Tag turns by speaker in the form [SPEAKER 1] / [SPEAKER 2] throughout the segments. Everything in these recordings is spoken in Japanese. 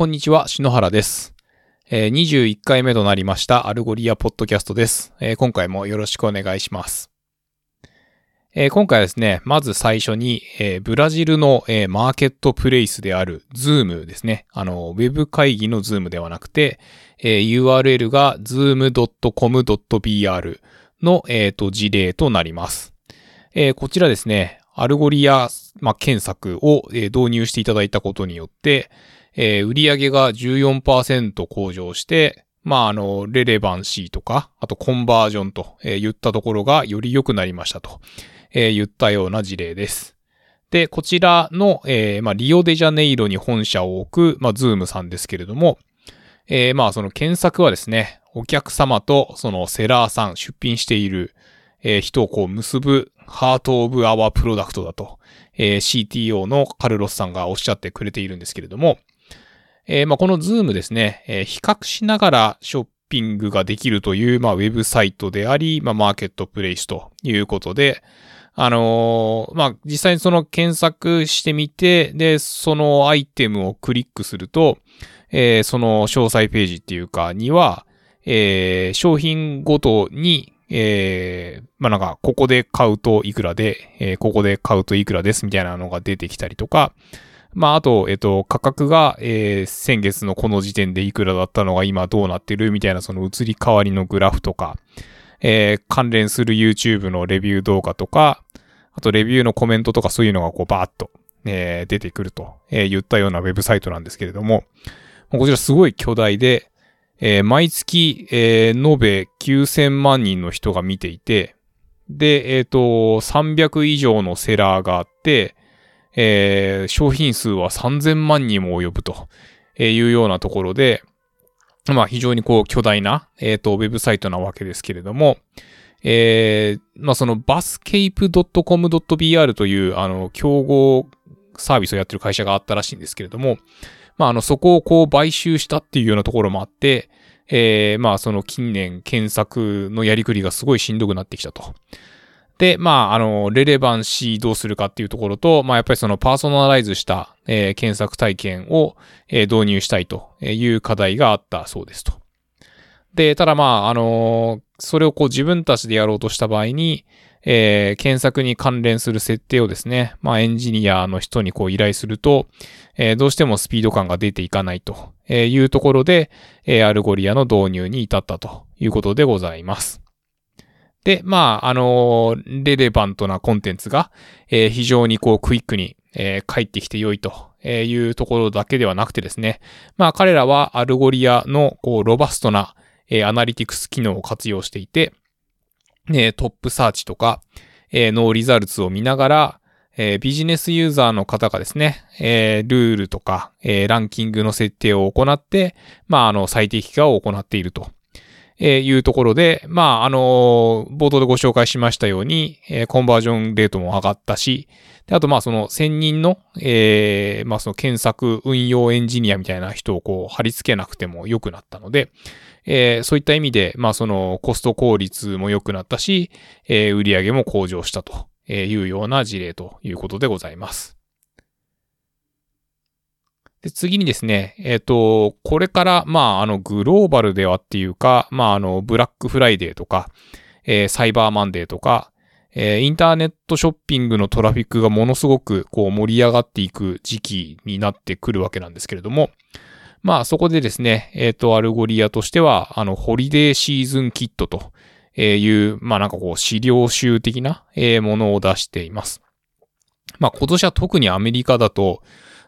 [SPEAKER 1] こんにちは、篠原です。えー21回目となりましたアルゴリアポッドキャストです。えー今回もよろしくお願いします。えー今回はですね、まず最初に、えーブラジルの、えーマーケットプレイスである Zoom ですね。あの、ウェブ会議の Zoom ではなくて、えー URL が zoom.com.br の、えーと事例となります。えーこちらですね、アルゴリア、まあ、検索を、えー導入していただいたことによって、えー売上が14%向上して、まあ、あの、レレバンシーとか、あとコンバージョンと、えー言ったところがより良くなりましたと、えー言ったような事例です。で、こちらの、えーまあ、リオデジャネイロに本社を置く、まあ、 Zoom さんですけれども、えーまあ、その検索はですね、お客様とそのセラーさん、出品している、えー人をこう結ぶ heart of our product だと、えー CTO のカルロスさんがおっしゃってくれているんですけれども、えーまあ、この Zoom ですね、えー比較しながらショッピングができるという、まあ、ウェブサイトであり、まあ、マーケットプレイスということで、あのーまあ、実際にその検索してみて、で、そのアイテムをクリックすると、えーその詳細ページっていうかには、えー商品ごとに、えーまあ、なんか、ここで買うといくらで、えーここで買うといくらですみたいなのが出てきたりとか、まあ、あと、えっと、価格が、えー先月のこの時点でいくらだったのが今どうなってるみたいなその移り変わりのグラフとか、えー関連する YouTube のレビュー動画とか、あとレビューのコメントとかそういうのがこうバーッと、えー出てくると、えー言ったようなウェブサイトなんですけれども、こちらすごい巨大で、えー毎月、えー延べ9000万人の人が見ていて、で、えっ、と、300以上のセラーがあって、えー商品数は3000万人も及ぶというようなところで、まあ非常にこう巨大な、えっ、と、ウェブサイトなわけですけれども、えーまあそのバスケイプ .com.br というあの競合サービスをやってる会社があったらしいんですけれども、まああのそこをこう買収したっていうようなところもあって、えーまあその近年検索のやりくりがすごいしんどくなってきたと。で、まあ、あの、レレバンシーどうするかっていうところと、まあ、やっぱりそのパーソナライズした、えー検索体験を、えー導入したいという課題があったそうですと。で、ただまあ、あのそれをこう自分たちでやろうとした場合に、えー検索に関連する設定をですね、まあエンジニアの人にこう依頼すると、えーどうしてもスピード感が出ていかないというところで、えーアルゴリアの導入に至ったということでございます。で、まあ、あのー relevant なコンテンツが、えー非常にこうクイックに、えー返ってきて良いというところだけではなくてですね、まあ彼らはアルゴリアのこう robust な、えーアナリティクス機能を活用していて、えートップサーチとか、えーリザルツを見ながら、えービジネスユーザーの方がですね、えールールとか、えーランキングの設定を行って、まあ、あの、最適化を行っていると。えーいうところで、まあ、あの冒頭でご紹介しましたように、えーコンバージョンレートも上がったし、であと、まあ、その、専任の、えーまあ、その検索運用エンジニアみたいな人をこう、貼り付けなくても良くなったので、えーそういった意味で、まあ、その、コスト効率も良くなったし、えー売上も向上したというような事例ということでございます。で、次にですね、えっ、と、これから、まあ、あの、グローバルではっていうか、まあ、あの、ブラックフライデーとか、えーサイバーマンデーとか、えーインターネットショッピングのトラフィックがものすごく、こう、盛り上がっていく時期になってくるわけなんですけれども、まあ、そこでですね、えっ、と、アルゴリアとしては、あの、 holiday season kit という、まあ、なんかこう、資料集的な、えものを出しています。まあ、今年は特にアメリカだと、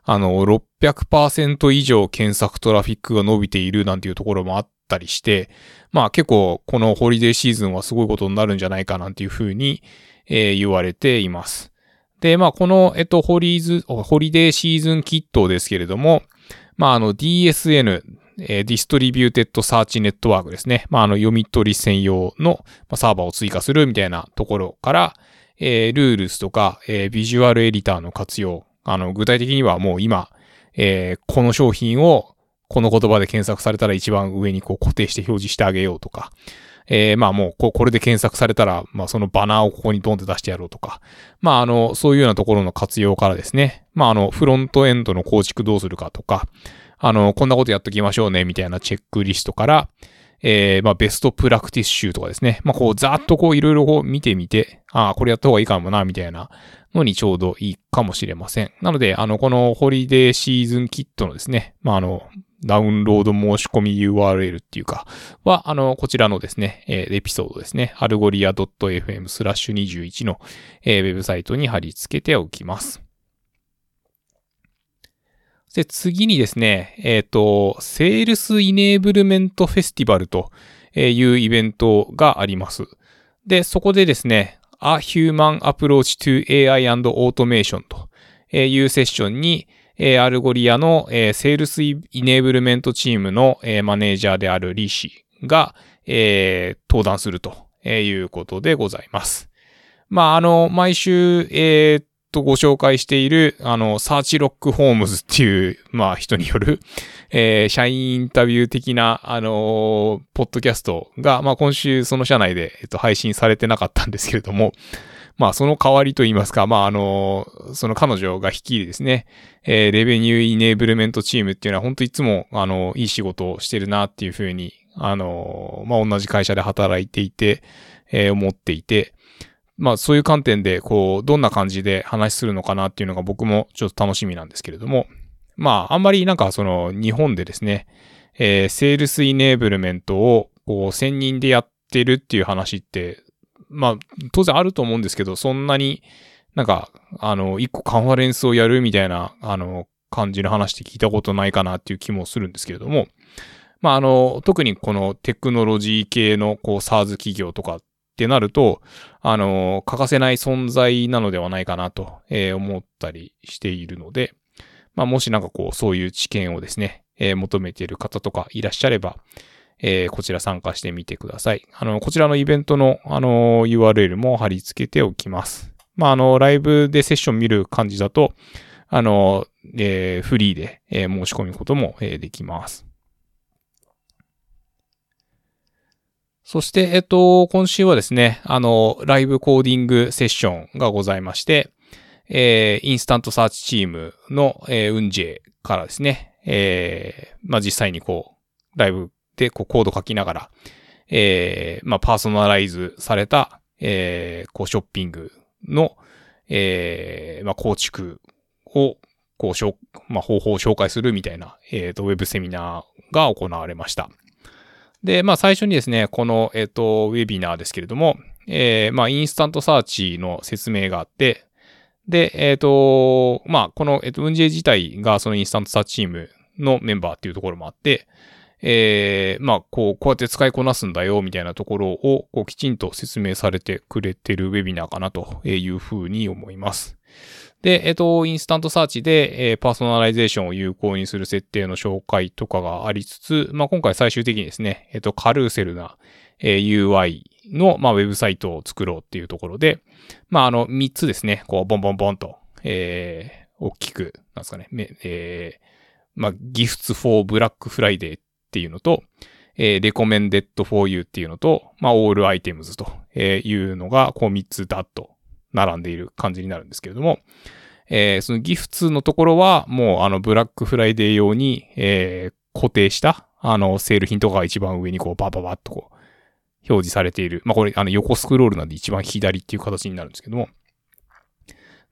[SPEAKER 1] あの、600%以上検索トラフィックが伸びているなんていうところもあったりして、まあ結構このホリデーシーズンはすごいことになるんじゃないかなんていうふうに、えー言われています。で、まあこの、えっと、 holi-、holiday season kit ですけれども、まああの DSN、えー distributed search network ですね。まああの読み取り専用のサーバーを追加するみたいなところから、えールールスとか、えー visual editor の活用。あの、具体的にはもう今、えーこの商品をこの言葉で検索されたら一番上にこう固定して表示してあげようとか、えーまあもうここれで検索されたら、まあそのバナーをここにドンって出してやろうとか、まああの、そういうようなところの活用からですね、まああの、フロントエンドの構築どうするかとか、あの、こんなことやっときましょうね、みたいなチェックリストから、えー、まあ、ベストプラクティス集とかですね。まあ、こう、ざーっとこう、いろいろこう見てみて、ああ、これやった方がいいかもな、みたいなのにちょうどいいかもしれません。なので、あの、この holiday season kit のですね、まあ、あの、ダウンロード申し込み URL っていうか、は、あの、こちらのですね、えーエピソードですね、 algolia.fm スラッシュ21の、えーウェブサイトに貼り付けておきます。で、次にですね、えっ、と、 Sales Enablement Festival というイベントがあります。で、そこでですね、A Human Approach to AI and Automation というセッションに、アルゴリアの、 sales enablement チームの、マネージャーであるリーシが、登壇するということでございます。まあ、あの、毎週、えーっと、ご紹介している、あの、サーチロックホームズっていう、まあ、人による、えー社員インタビュー的な、あのーポッドキャストが、まあ、今週その社内で、えっと、配信されてなかったんですけれども、まあ、その代わりと言いますか、まあ、あのーその彼女が率いるですね、えーレベニューイネーブルメントチームっていうのは、本当いつも、あの、いい仕事をしてるなっていうふうに、あのーまあ、同じ会社で働いていて、えー思っていて、まあそういう観点で、こう、どんな感じで話するのかなっていうのが僕もちょっと楽しみなんですけれども、まああんまりなんかその日本でですね、えーセールスイネーブルメントをこう専任でやってるっていう話って、まあ当然あると思うんですけど、そんなになんか、あの、一個カンファレンスをやるみたいな、あの、感じの話って聞いたことないかなっていう気もするんですけれども、まああの、特にこのテクノロジー系のこう SARS 企業とかっってなると、あの、欠かせない存在なのではないかなと、えー思ったりしているので、まあ、もしなんかこう、そういう知見をですね、えー求めている方とかいらっしゃれば、えーこちら参加してみてください。あの、こちらのイベントの、あの、URL も貼り付けておきます。まあ、あの、ライブでセッション見る感じだと、あの、えーフリーで、えー申し込むことも、えーできます。そして、えっと、今週はですね、あの、 live coding session がございまして、えー InstantSearch チームの、えー、ウンジェからですね、えーまあ、実際にこう、ライブでこうコード書きながら、えーまあ、パーソナライズされた、えーこう、ショッピングの、えーまあ、構築を、こう、しょまあ、方法を紹介するみたいな、えーと、ウェブセミナーが行われました。で、まあ最初にですね、この、えっ、と、ウェビナーですけれども、えーまあ InstantSearch の説明があって、で、えっ、と、まあこの、えっ、と、ウンジェ 自体がその InstantSearch チームのメンバーっていうところもあって、えーまあこう、こうやって使いこなすんだよ、みたいなところを、こう、きちんと説明されてくれてるウェビナーかなというふうに思います。で、えっ、と、 InstantSearch で、えーパーソナライゼーションを有効にする設定の紹介とかがありつつ、まあ、今回最終的にですね、えっ、と、カルーセルな、えー UI の、まあ、ウェブサイトを作ろうっていうところで、まあ、あの、3つですね、こう、ボンボンボンと、えー大きく、なんですかね、えーまあ、gifts for Black Friday っていうのと、えー recommended for you っていうのと、まあ、all items というのが、こう3つダッと並んでいる感じになるんですけれども、えーそのギフツのところは、もうあの、ブラックフライデー用に、えー固定した、あの、セール品とかが一番上にこう、バババッとこう、表示されている。まあ、これ、あの、横スクロールなんで一番左っていう形になるんですけども。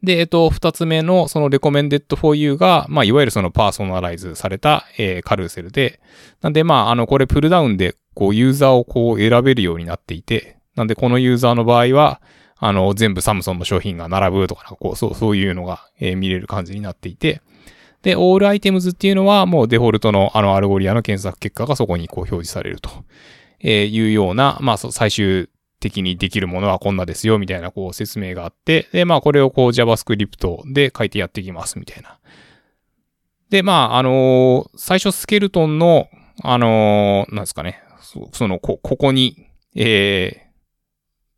[SPEAKER 1] で、えっと、二つ目の、その、recommended for you が、まあ、いわゆるその、パーソナライズされた、えーカルーセルで、なんで、まあ、あの、これ、プルダウンで、こう、ユーザーをこう、選べるようになっていて、なんで、このユーザーの場合は、あの、全部サムソンの商品が並ぶとか、こう、そう、そういうのが、えー見れる感じになっていて、で、 All Items っていうのは、もうデフォルトの、あの、アルゴリアの検索結果がそこにこう、表示されると、えいうような、まあ、最終的にできるものはこんなですよ、みたいな、こう、説明があって、で、まあ、これをこう、JavaScript で書いてやっていきます、みたいな。で、まあ、あのー最初スケルトンの、あのーなんですかね、そその、こ、ここに、えー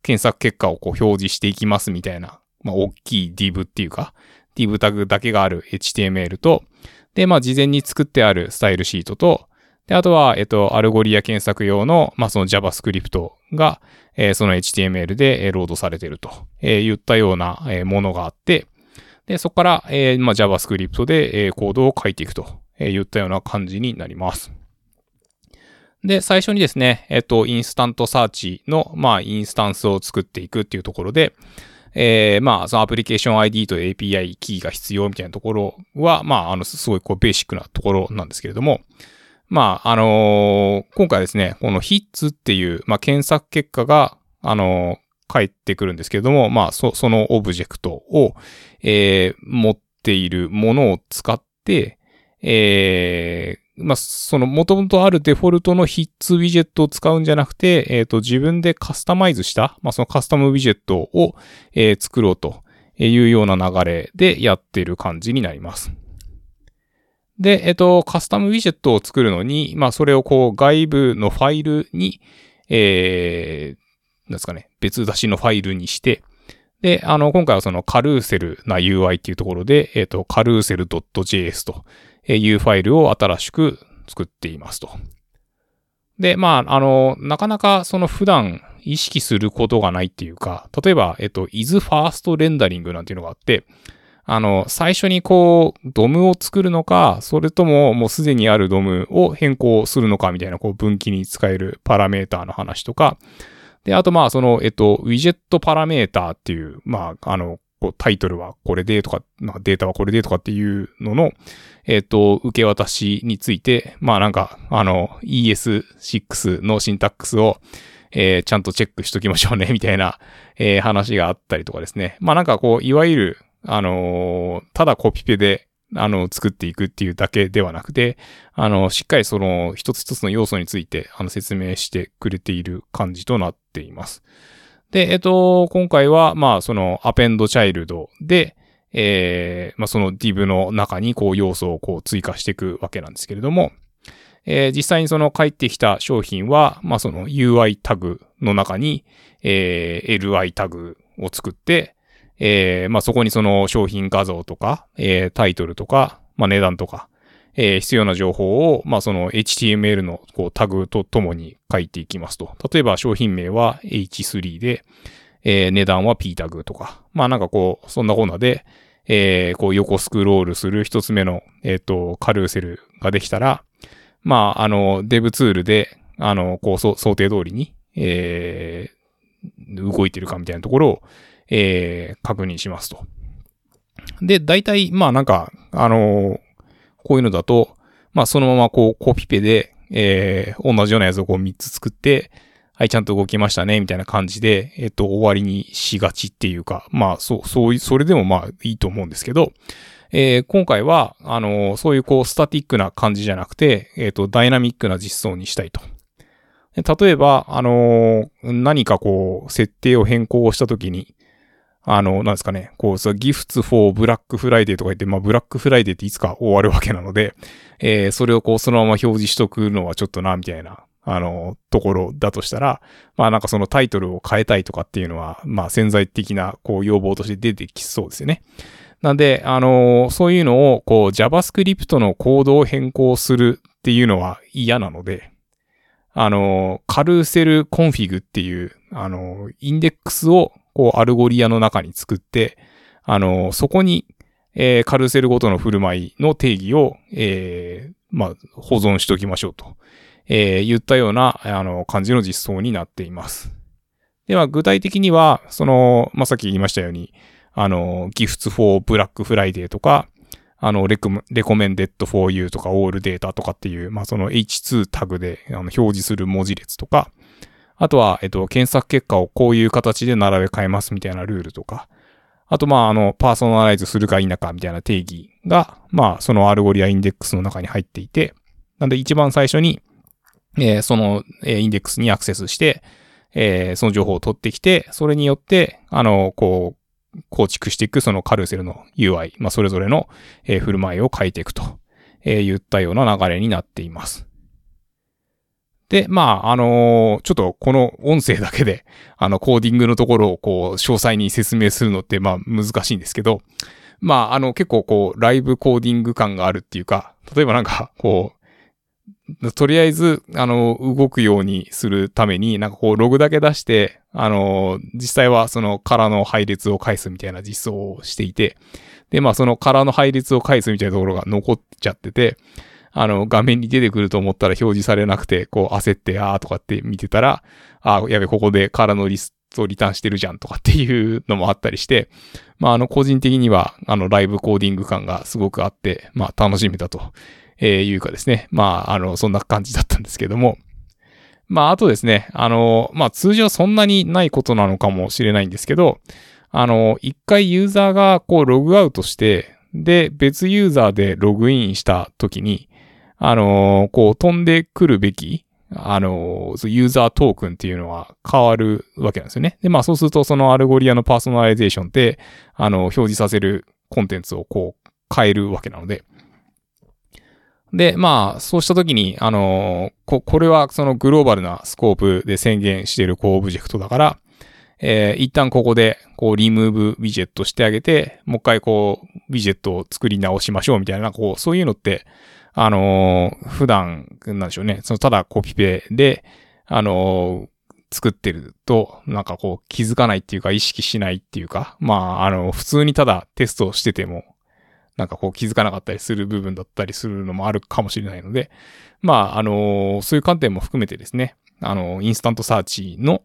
[SPEAKER 1] 検索結果をこう表示していきますみたいな、まあ、大きい div っていうか、div タグだけがある HTML と、で、まあ、事前に作ってあるスタイルシートと、で、あとは、えっと、アルゴリア検索用の、まあ、その JavaScript が、えーその HTML でえーロードされていると、えー言ったような、えーものがあって、で、そこから、えーまあ、JavaScript で、えーコードを書いていくとえ言ったような感じになります。で、最初にですね、えっと、インスタントサーチの、まあ、インスタンスを作っていくっていうところで、えー、まあ、そのアプリケーション ID と API キーが必要みたいなところは、まあ、あの、すごいこうベーシックなところなんですけれども、まあ、あのー、今回ですね、この hits っていう、まあ、検索結果が、あのー、返ってくるんですけれども、まあ、そ、そのオブジェクトを、えー、持っているものを使って、えー、まあ、その元々あるデフォルトのヒッツウィジェットを使うんじゃなくて、えっ、ー、と、自分でカスタマイズした、まあ、そのカスタムウィジェットを、えー、作ろうというような流れでやっている感じになります。で、えっ、ー、と、カスタムウィジェットを作るのに、まあ、それをこう、外部のファイルに、えー、なんですかね、別出しのファイルにして、で、あの、今回はそのカルーセルな UI っていうところで、えっ、ー、と、カルーセル .js というファイルを新しく作っていますと。で、まあ、あの、なかなかその普段意識することがないっていうか、例えば、えっと、is first rendering なんていうのがあって、あの、最初にこう、ドムを作るのか、それとももうすでにあるドムを変更するのかみたいな、こう、分岐に使えるパラメーターの話とか、で、あとまあ、その、えっと、ウィジェットパラメーターっていう、まあ、あの、こうタイトルはこれでとか、まあ、データはこれでとかっていうのの、えっ、ー、と、受け渡しについて、まあなんか、あの、ES6 のシンタックスを、えー、ちゃんとチェックしときましょうね、みたいな、えー、話があったりとかですね。まあなんかこう、いわゆる、あのー、ただコピペで、あの、作っていくっていうだけではなくて、あの、しっかりその一つ一つの要素について、あの、説明してくれている感じとなっています。で、えっと、今回は、まあ、その、アペンドチャイルドで、えー、まあ、その div の中にこう要素をこう追加していくわけなんですけれども、えー、実際にその帰ってきた商品は、まあ、その UI タグの中に、えー、LI タグを作って、えー、まあ、そこにその商品画像とか、えー、タイトルとか、まあ、値段とか、えー、必要な情報を、まあ、その HTML のこうタグとともに書いていきますと。例えば商品名は H3 で、えー、値段は P タグとか。まあなんかこう、そんなこんなで、えー、こう横スクロールする一つ目の、えっ、と、カルーセルができたら、まあ、あの、デブツールで、あの、こう、想定通りに、えー、動いてるかみたいなところを、えー、確認しますと。で、大体、まあなんか、あのこういうのだと、まあそのままこうコピペで、えー、同じようなやつをこう3つ作って、はい、ちゃんと動きましたね、みたいな感じで、えっと、終わりにしがちっていうか、まあ、そう、そういう、それでもまあいいと思うんですけど、えー、今回は、あのー、そういうこう、スタティックな感じじゃなくて、えっ、と、ダイナミックな実装にしたいと。例えば、あの何かこう、設定を変更したときに、あの、なんですかね、こう、ギフツ for ブラックフライデーとか言って、まあ、ブラックフライデーっていつか終わるわけなので、えー、それをこう、そのまま表示しとくのはちょっとな、みたいな、あの、ところだとしたら、まあ、なんかそのタイトルを変えたいとかっていうのは、まあ、潜在的な、こう、要望として出てきそうですよね。なんで、あのそういうのを、こう、JavaScript のコードを変更するっていうのは嫌なので、あの carousel config っていう、あのインデックスをこう、アルゴリアの中に作って、あの、そこに、えー、カルセルごとの振る舞いの定義を、えー、まあ、保存しておきましょうと、えー、言ったような、あの、感じの実装になっています。では、具体的には、その、まあ、さっき言いましたように、あの、ギフツ for Black Friday とか、あの、レコレコメンデッド for you とか、オールデータとかっていう、まあ、その H2 タグであの表示する文字列とか、あとは、えっと、検索結果をこういう形で並べ替えますみたいなルールとか、あと、まあ、あの、パーソナライズするか否かみたいな定義が、まあ、そのアルゴリアインデックスの中に入っていて、なんで一番最初に、えー、その、えー、インデックスにアクセスして、えー、その情報を取ってきて、それによって、あの、こう、構築していくそのカルーセルの UI、まあ、それぞれの、えー、振る舞いを変えていくと、えー、言ったような流れになっています。で、まあ、あのー、ちょっとこの音声だけで、あの、コーディングのところをこう、詳細に説明するのって、まあ、難しいんですけど、まあ、あの、結構こう、ライブコーディング感があるっていうか、例えばなんか、こう、とりあえず、あの、動くようにするために、なんかこう、ログだけ出して、あの、実際はその空の配列を返すみたいな実装をしていて、で、まあ、その空の配列を返すみたいなところが残っちゃってて、あの、画面に出てくると思ったら表示されなくて、こう焦って、あーとかって見てたら、あーやべ、ここで空のリストをリターンしてるじゃんとかっていうのもあったりして、まあ、あの、個人的には、あの、ライブコーディング感がすごくあって、まあ、楽しめたとえいうかですね。まあ、あの、そんな感じだったんですけども。まあ、あとですね、あの、まあ、通常そんなにないことなのかもしれないんですけど、あの、一回ユーザーがこうログアウトして、で、別ユーザーでログインした時に、あの、こう飛んでくるべき、あの、ユーザートークンっていうのは変わるわけなんですよね。で、まあそうするとそのアルゴリアのパーソナライゼーションって、あの、表示させるコンテンツをこう変えるわけなので。で、まあ、そうしたときに、あのこ、これはそのグローバルなスコープで宣言しているこうオブジェクトだから、えー、一旦ここで、こう、リムーブウィジェットしてあげて、もう一回こう、ウィジェットを作り直しましょうみたいな、こう、そういうのって、あのー、普段、なんでしょうね、その、ただコピペで、あのー、作ってると、なんかこう、気づかないっていうか、意識しないっていうか、まあ、あの、普通にただテストをしてても、なんかこう気づかなかったりする部分だったりするのもあるかもしれないので、まあ、あのそういう観点も含めてですね、あのインスタントサーチの、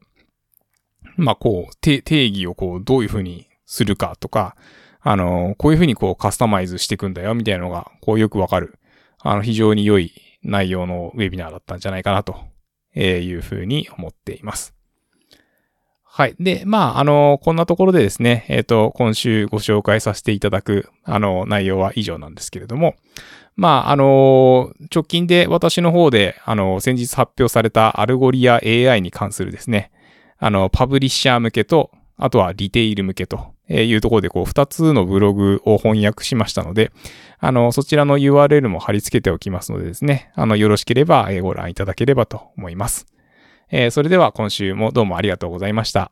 [SPEAKER 1] まあ、こう、定義をこう、どういうふうにするかとか、あのこういうふうにこうカスタマイズしていくんだよ、みたいなのが、こうよくわかる、あの、非常に良い内容のウェビナーだったんじゃないかな、というふうに思っています。はい。で、まあ、あの、こんなところでですね、えっ、ー、と、今週ご紹介させていただく、あの、内容は以上なんですけれども、まあ、あの、直近で私の方で、あの、先日発表されたアルゴリア AI に関するですね、あの、パブリッシャー向けと、あとはリテイル向けというところで、こう、二つのブログを翻訳しましたので、あの、そちらの URL も貼り付けておきますのでですね、あの、よろしければご覧いただければと思います。えー、それでは今週もどうもありがとうございました。